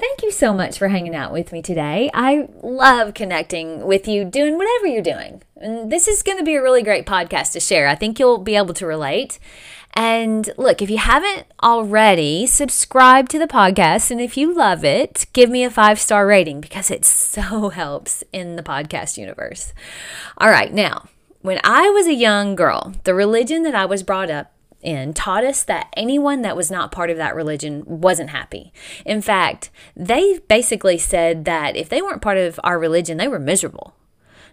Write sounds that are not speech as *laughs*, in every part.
Thank you so much for hanging out with me today. I love connecting with you doing whatever you're doing. And this is going to be a really great podcast to share. I think you'll be able to relate. And look, if you haven't already, subscribe to the podcast. And if you love it, give me a five star rating because it so *laughs* helps in the podcast universe. All right, now, when I was a young girl, the religion that I was brought up in taught us that anyone that was not part of that religion wasn't happy. In fact, they basically said that if they weren't part of our religion, they were miserable.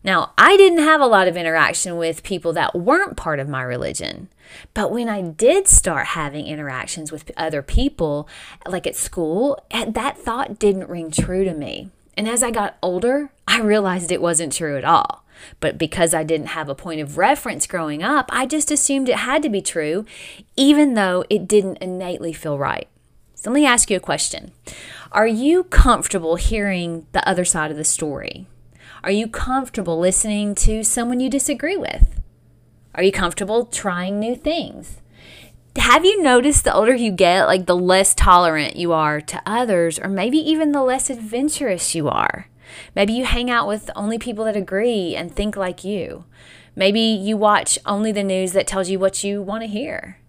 Now, I didn't have a lot of interaction with people that weren't part of my religion. But when I did start having interactions with other people, like at school, eh, that thought didn't ring true to me. And as I got older, I realized it wasn't true at all. But because I didn't have a point of reference growing up, I just assumed it had to be true, even though it didn't innately feel right. So let me ask you a question Are you comfortable hearing the other side of the story? Are you comfortable listening to someone you disagree with? Are you comfortable trying new things? Have you noticed the older you get, like the less tolerant you are to others, or maybe even the less adventurous you are? Maybe you hang out with only people that agree and think like you. Maybe you watch only the news that tells you what you want to hear.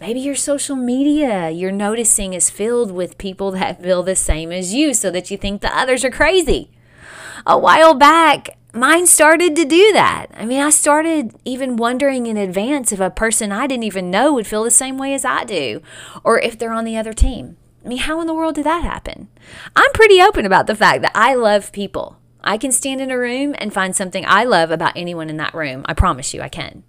Maybe your social media you're noticing is filled with people *laughs* that feel the same as you so that you think the others are crazy. A while back, mine started to do that. I mean, I started even wondering in advance if a person I didn't even know would feel the same way as I do or if they're on the other team. I mean, how in the world did that happen? I'm pretty open about the fact that I love people. I can stand in a room and find something I love about anyone in that room. I promise you, I can.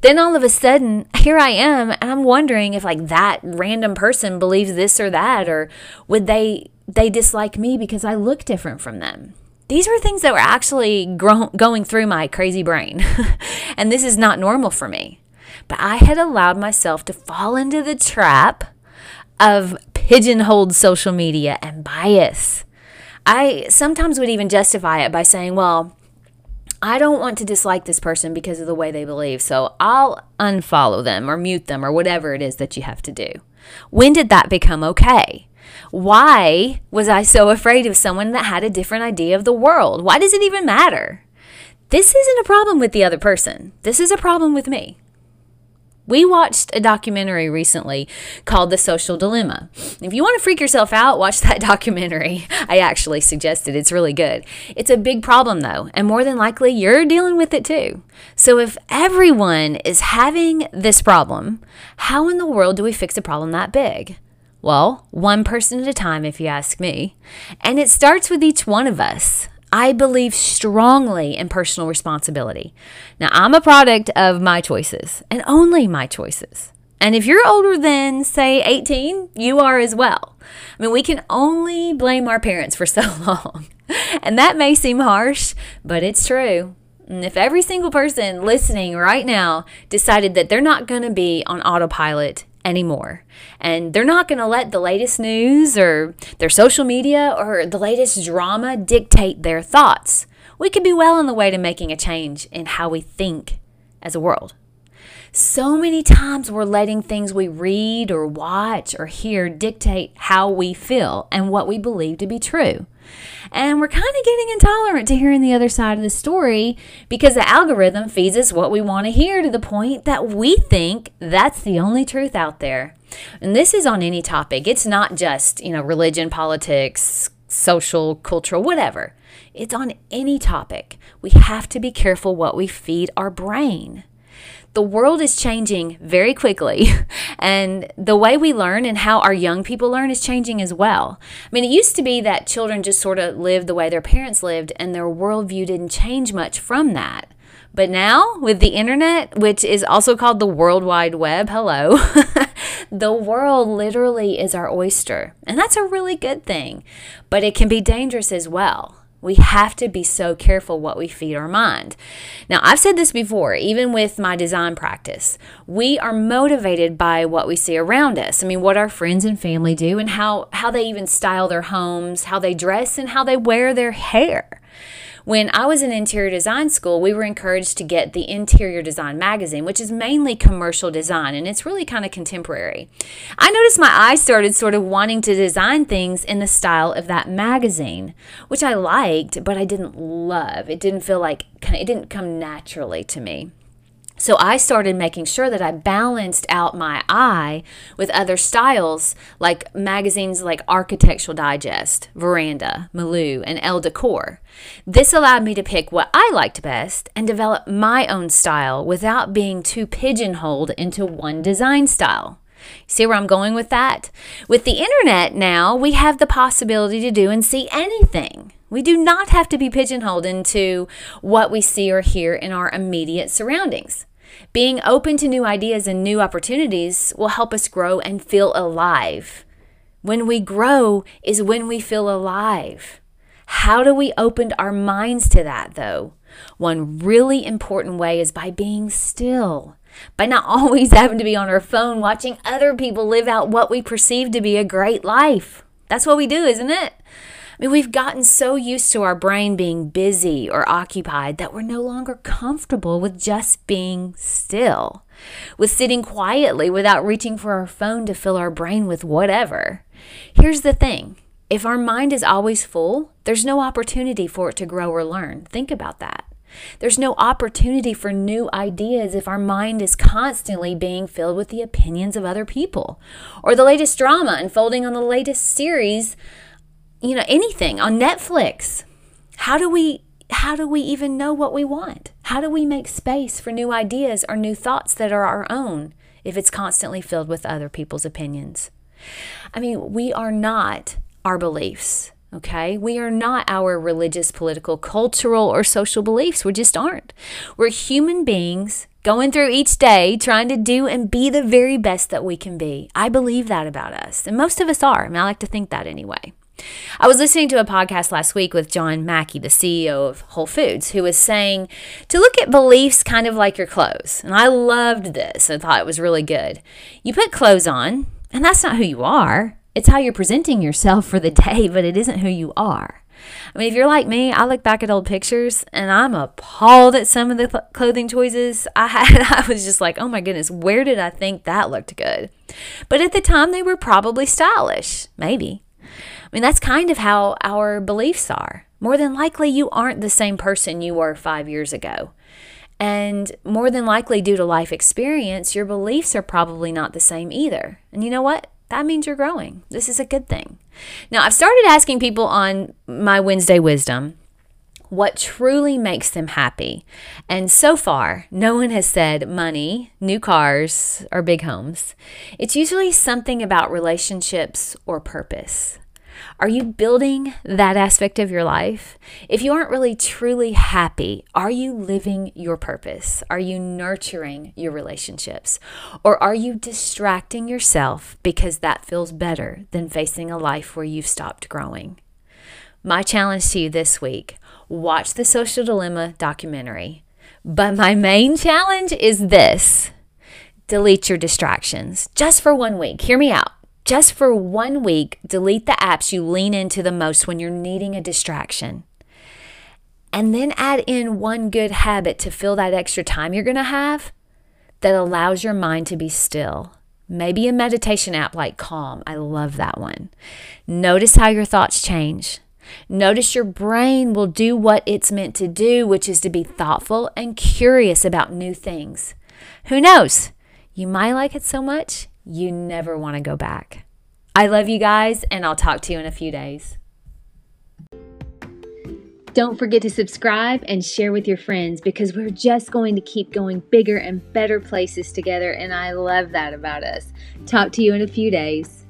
Then all of a sudden, here I am, and I'm wondering if like that random person believes this or that, or would they they dislike me because I look different from them. These were things that were actually gro- going through my crazy brain, *laughs* and this is not normal for me. But I had allowed myself to fall into the trap of pigeonholed social media and bias. I sometimes would even justify it by saying, well, I don't want to dislike this person because of the way they believe, so I'll unfollow them or mute them or whatever it is that you have to do. When did that become okay? Why was I so afraid of someone that had a different idea of the world? Why does it even matter? This isn't a problem with the other person. This is a problem with me. We watched a documentary recently called The Social Dilemma. If you want to freak yourself out, watch that *laughs* documentary. I actually suggested it's really good. It's a big problem though, and more than likely you're dealing with it too. So if everyone is having this problem, how in the world do we fix a problem that big? Well, one person at a time, if you ask me. And it starts with each one of us. I believe strongly in personal responsibility. Now, I'm a product of my choices and only my choices. And if you're older than, say, 18, you are as well. I mean, we can only blame our parents for *laughs* so long. and that may seem harsh, but it's true. And if every single person listening right now decided that they're not going to be on autopilot anymore. And they're not going to let the latest news or their social media or the latest drama dictate their thoughts. We could be well on the way to making a change in how we think as a world. So many times we're letting things we read or watch or hear dictate how we feel and what we believe to be true. And we're kind of getting intolerant to hearing the other side of the story because the algorithm feeds us what we want to hear to the point that we think that's the only truth out there. And this is on any topic. It's not just, you know, religion, politics, social, cultural, whatever. It's on any topic. We have to be careful what we feed our brain the world is changing very quickly, *laughs* and the way we learn and how our young people learn is changing as well. I mean, it used to be that children just sort of lived the way their parents lived, and their worldview didn't change much from that. But now, with the internet, which is also called the World Wide Web, hello, *laughs* the world literally is our oyster. And that's a really good thing, but it can be dangerous as well. We have to be so careful what we feed our mind. Now, I've said this before, even with my design practice. We are motivated by what we see around us. I mean, what our friends and family do and how how they even style their homes, how they dress and how they wear their hair. When I was in interior design school, we were encouraged to get the Interior Design magazine, which is mainly commercial design and it's really kind of contemporary. I noticed my eyes started sort of wanting to design things in the style of that magazine, which I liked, but I didn't love. It didn't feel like it didn't come naturally to me. So I started making sure that I balanced out my eye with other styles like magazines like Architectural Digest, Veranda, Milieu, and Elle Decor. This allowed me to pick what I liked best and develop my own style without being too pigeonholed into one design style. See where I'm going with that? With the internet now, we have the possibility to do and see anything. We do not have to be pigeonholed into what we see or hear in our immediate surroundings. Being open to new ideas and new opportunities will help us grow and feel alive. When we grow is when we feel alive. How do we open our minds to that, though? One really important way is by being still, by not *laughs* always having to be on our phone watching other people live out what we perceive to be a great life. That's what we do, isn't it? I mean, we've gotten so used to our brain being busy or occupied that we're no longer comfortable with just being still, with sitting quietly without reaching for our phone to fill our brain with whatever. Here's the thing if our mind is always full, there's no opportunity for it to grow or learn. Think about that. There's no opportunity for new ideas if our mind is constantly being filled with the opinions of other people or the latest drama unfolding on the latest series you know, anything on Netflix. How do we how do we even know what we want? How do we make space for new ideas or new thoughts that are our own if it's constantly filled with other people's opinions? I mean, we are not our beliefs, okay? We are not our religious, political, cultural, or social beliefs. We just aren't. We're human beings going through each day trying to do and be the very best that we can be. I believe that about us, and most of us are. I I like to think that anyway. I was listening to a podcast last week with John Mackey, the CEO of Whole Foods, who was saying to look at beliefs kind of like your clothes. And I loved this. I thought it was really good. You put clothes on, and that's not who you are. It's how you're presenting yourself for the day, but it isn't who you are. I mean, if you're like me, I look back at old pictures and I'm appalled at some of the cl- clothing choices I had. *laughs* I was just like, oh my goodness, where did I think that looked good? But at the time, they were probably stylish. Maybe. I mean, that's kind of how our beliefs are. More than likely, you aren't the same person you were five years ago. And more than likely, due to life experience, your beliefs are probably not the same either. And you know what? That means you're growing. This is a good thing. Now, I've started asking people on my Wednesday wisdom what truly makes them happy. And so far, no one has said money, new cars, or big homes. It's usually something about relationships or purpose. Are you building that aspect of your life? If you aren't really truly happy, are you living your purpose? Are you nurturing your relationships? Or are you distracting yourself because that feels better than facing a life where you've stopped growing? My challenge to you this week watch the Social Dilemma documentary. But my main challenge is this delete your distractions just for one week. Hear me out just for one week, delete the apps you lean into the most when you're needing a distraction. And then add in one good habit to fill that extra time you're going to have that allows your mind to be still. Maybe a meditation app like Calm. I love that one. Notice how your thoughts change. Notice your brain will do what it's meant to do, which is to be thoughtful and curious about new things. Who knows? You might like it so much, you never want to go back. I love you guys, and I'll talk to you in a few days. Don't forget to subscribe and share with your friends because we're just going to keep going bigger and better places together, and I love that about us. Talk to you in a few days.